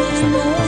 我。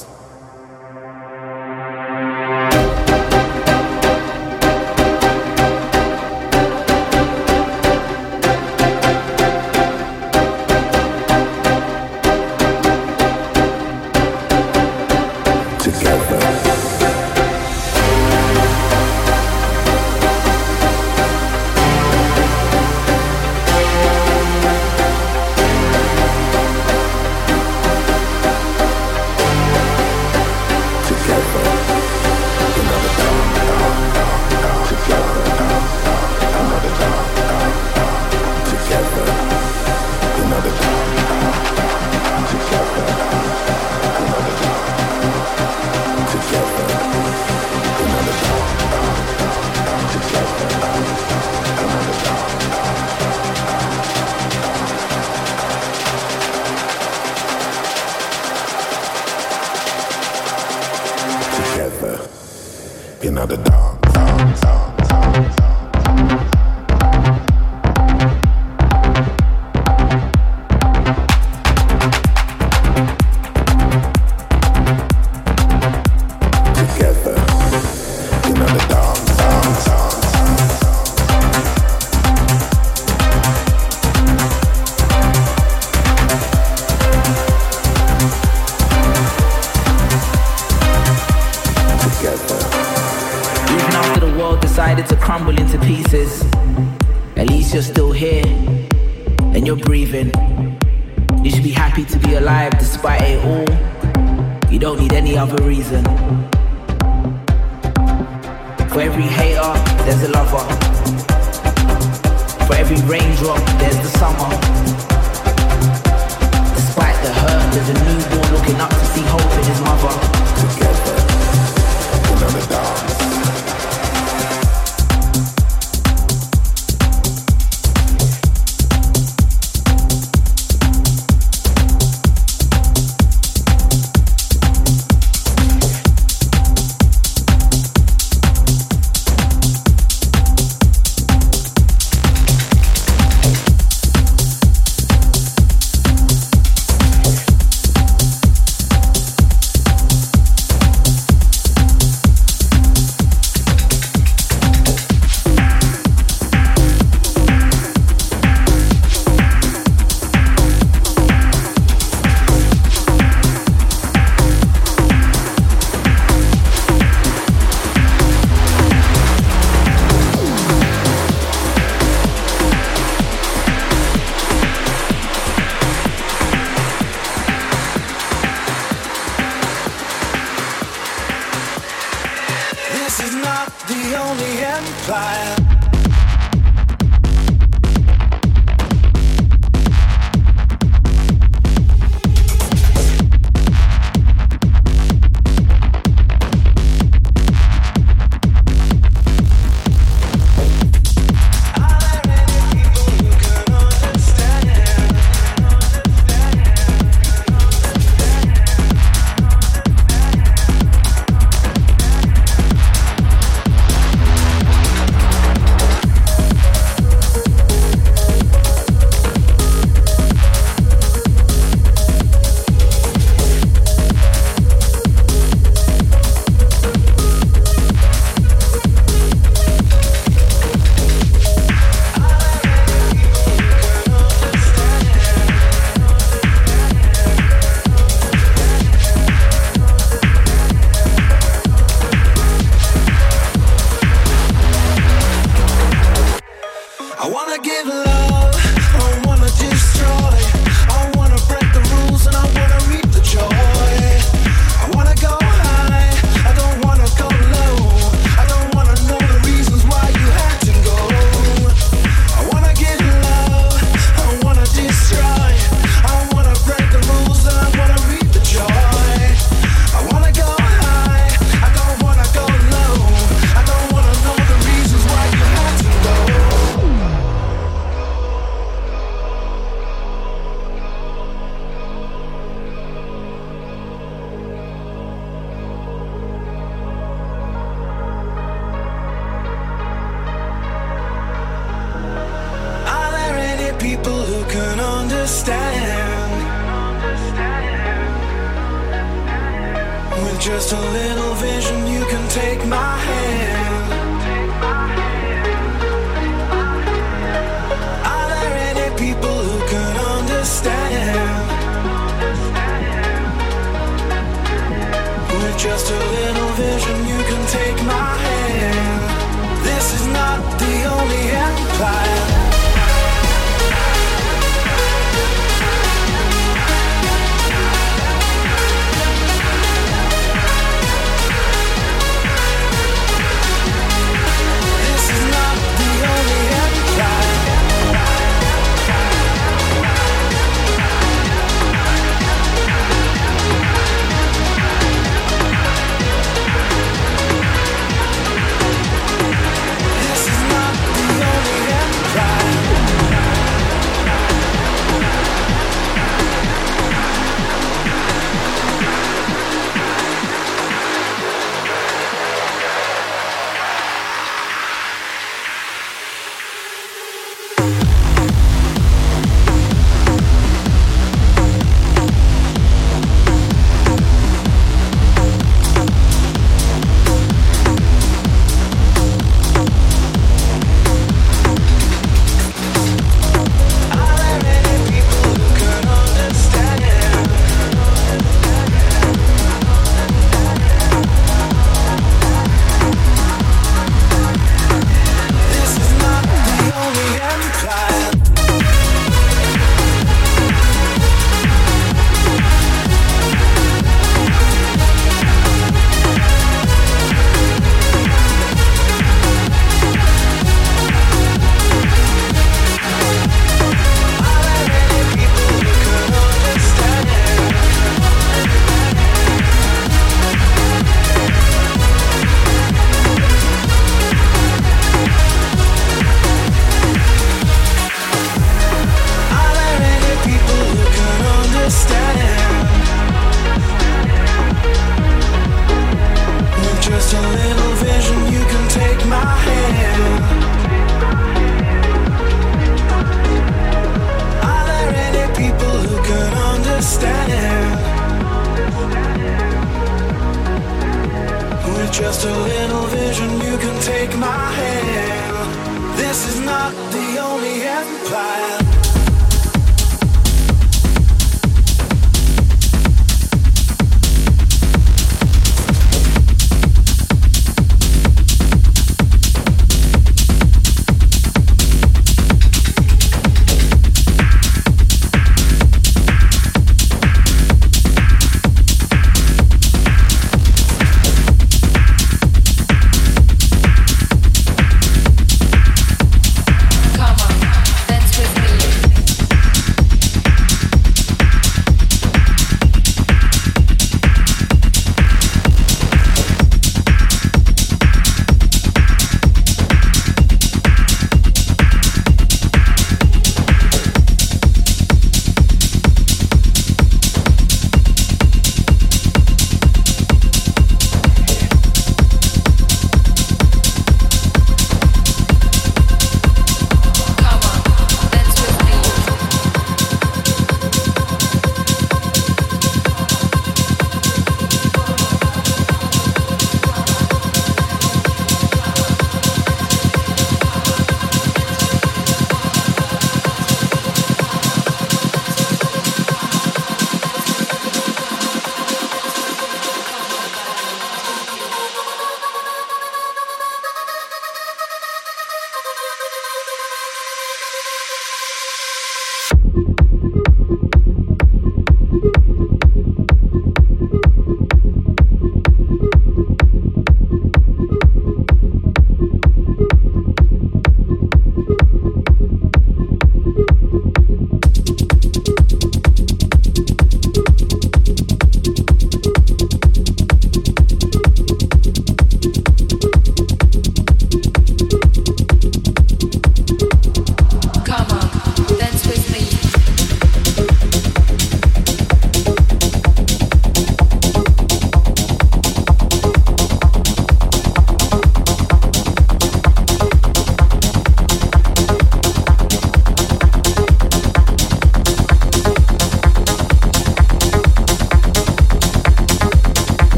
looking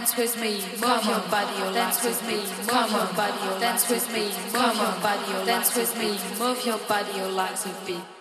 dance with me, move your body, dance with me, move your body, dance with me, move your body, dance with me, move your body, your legs a beat.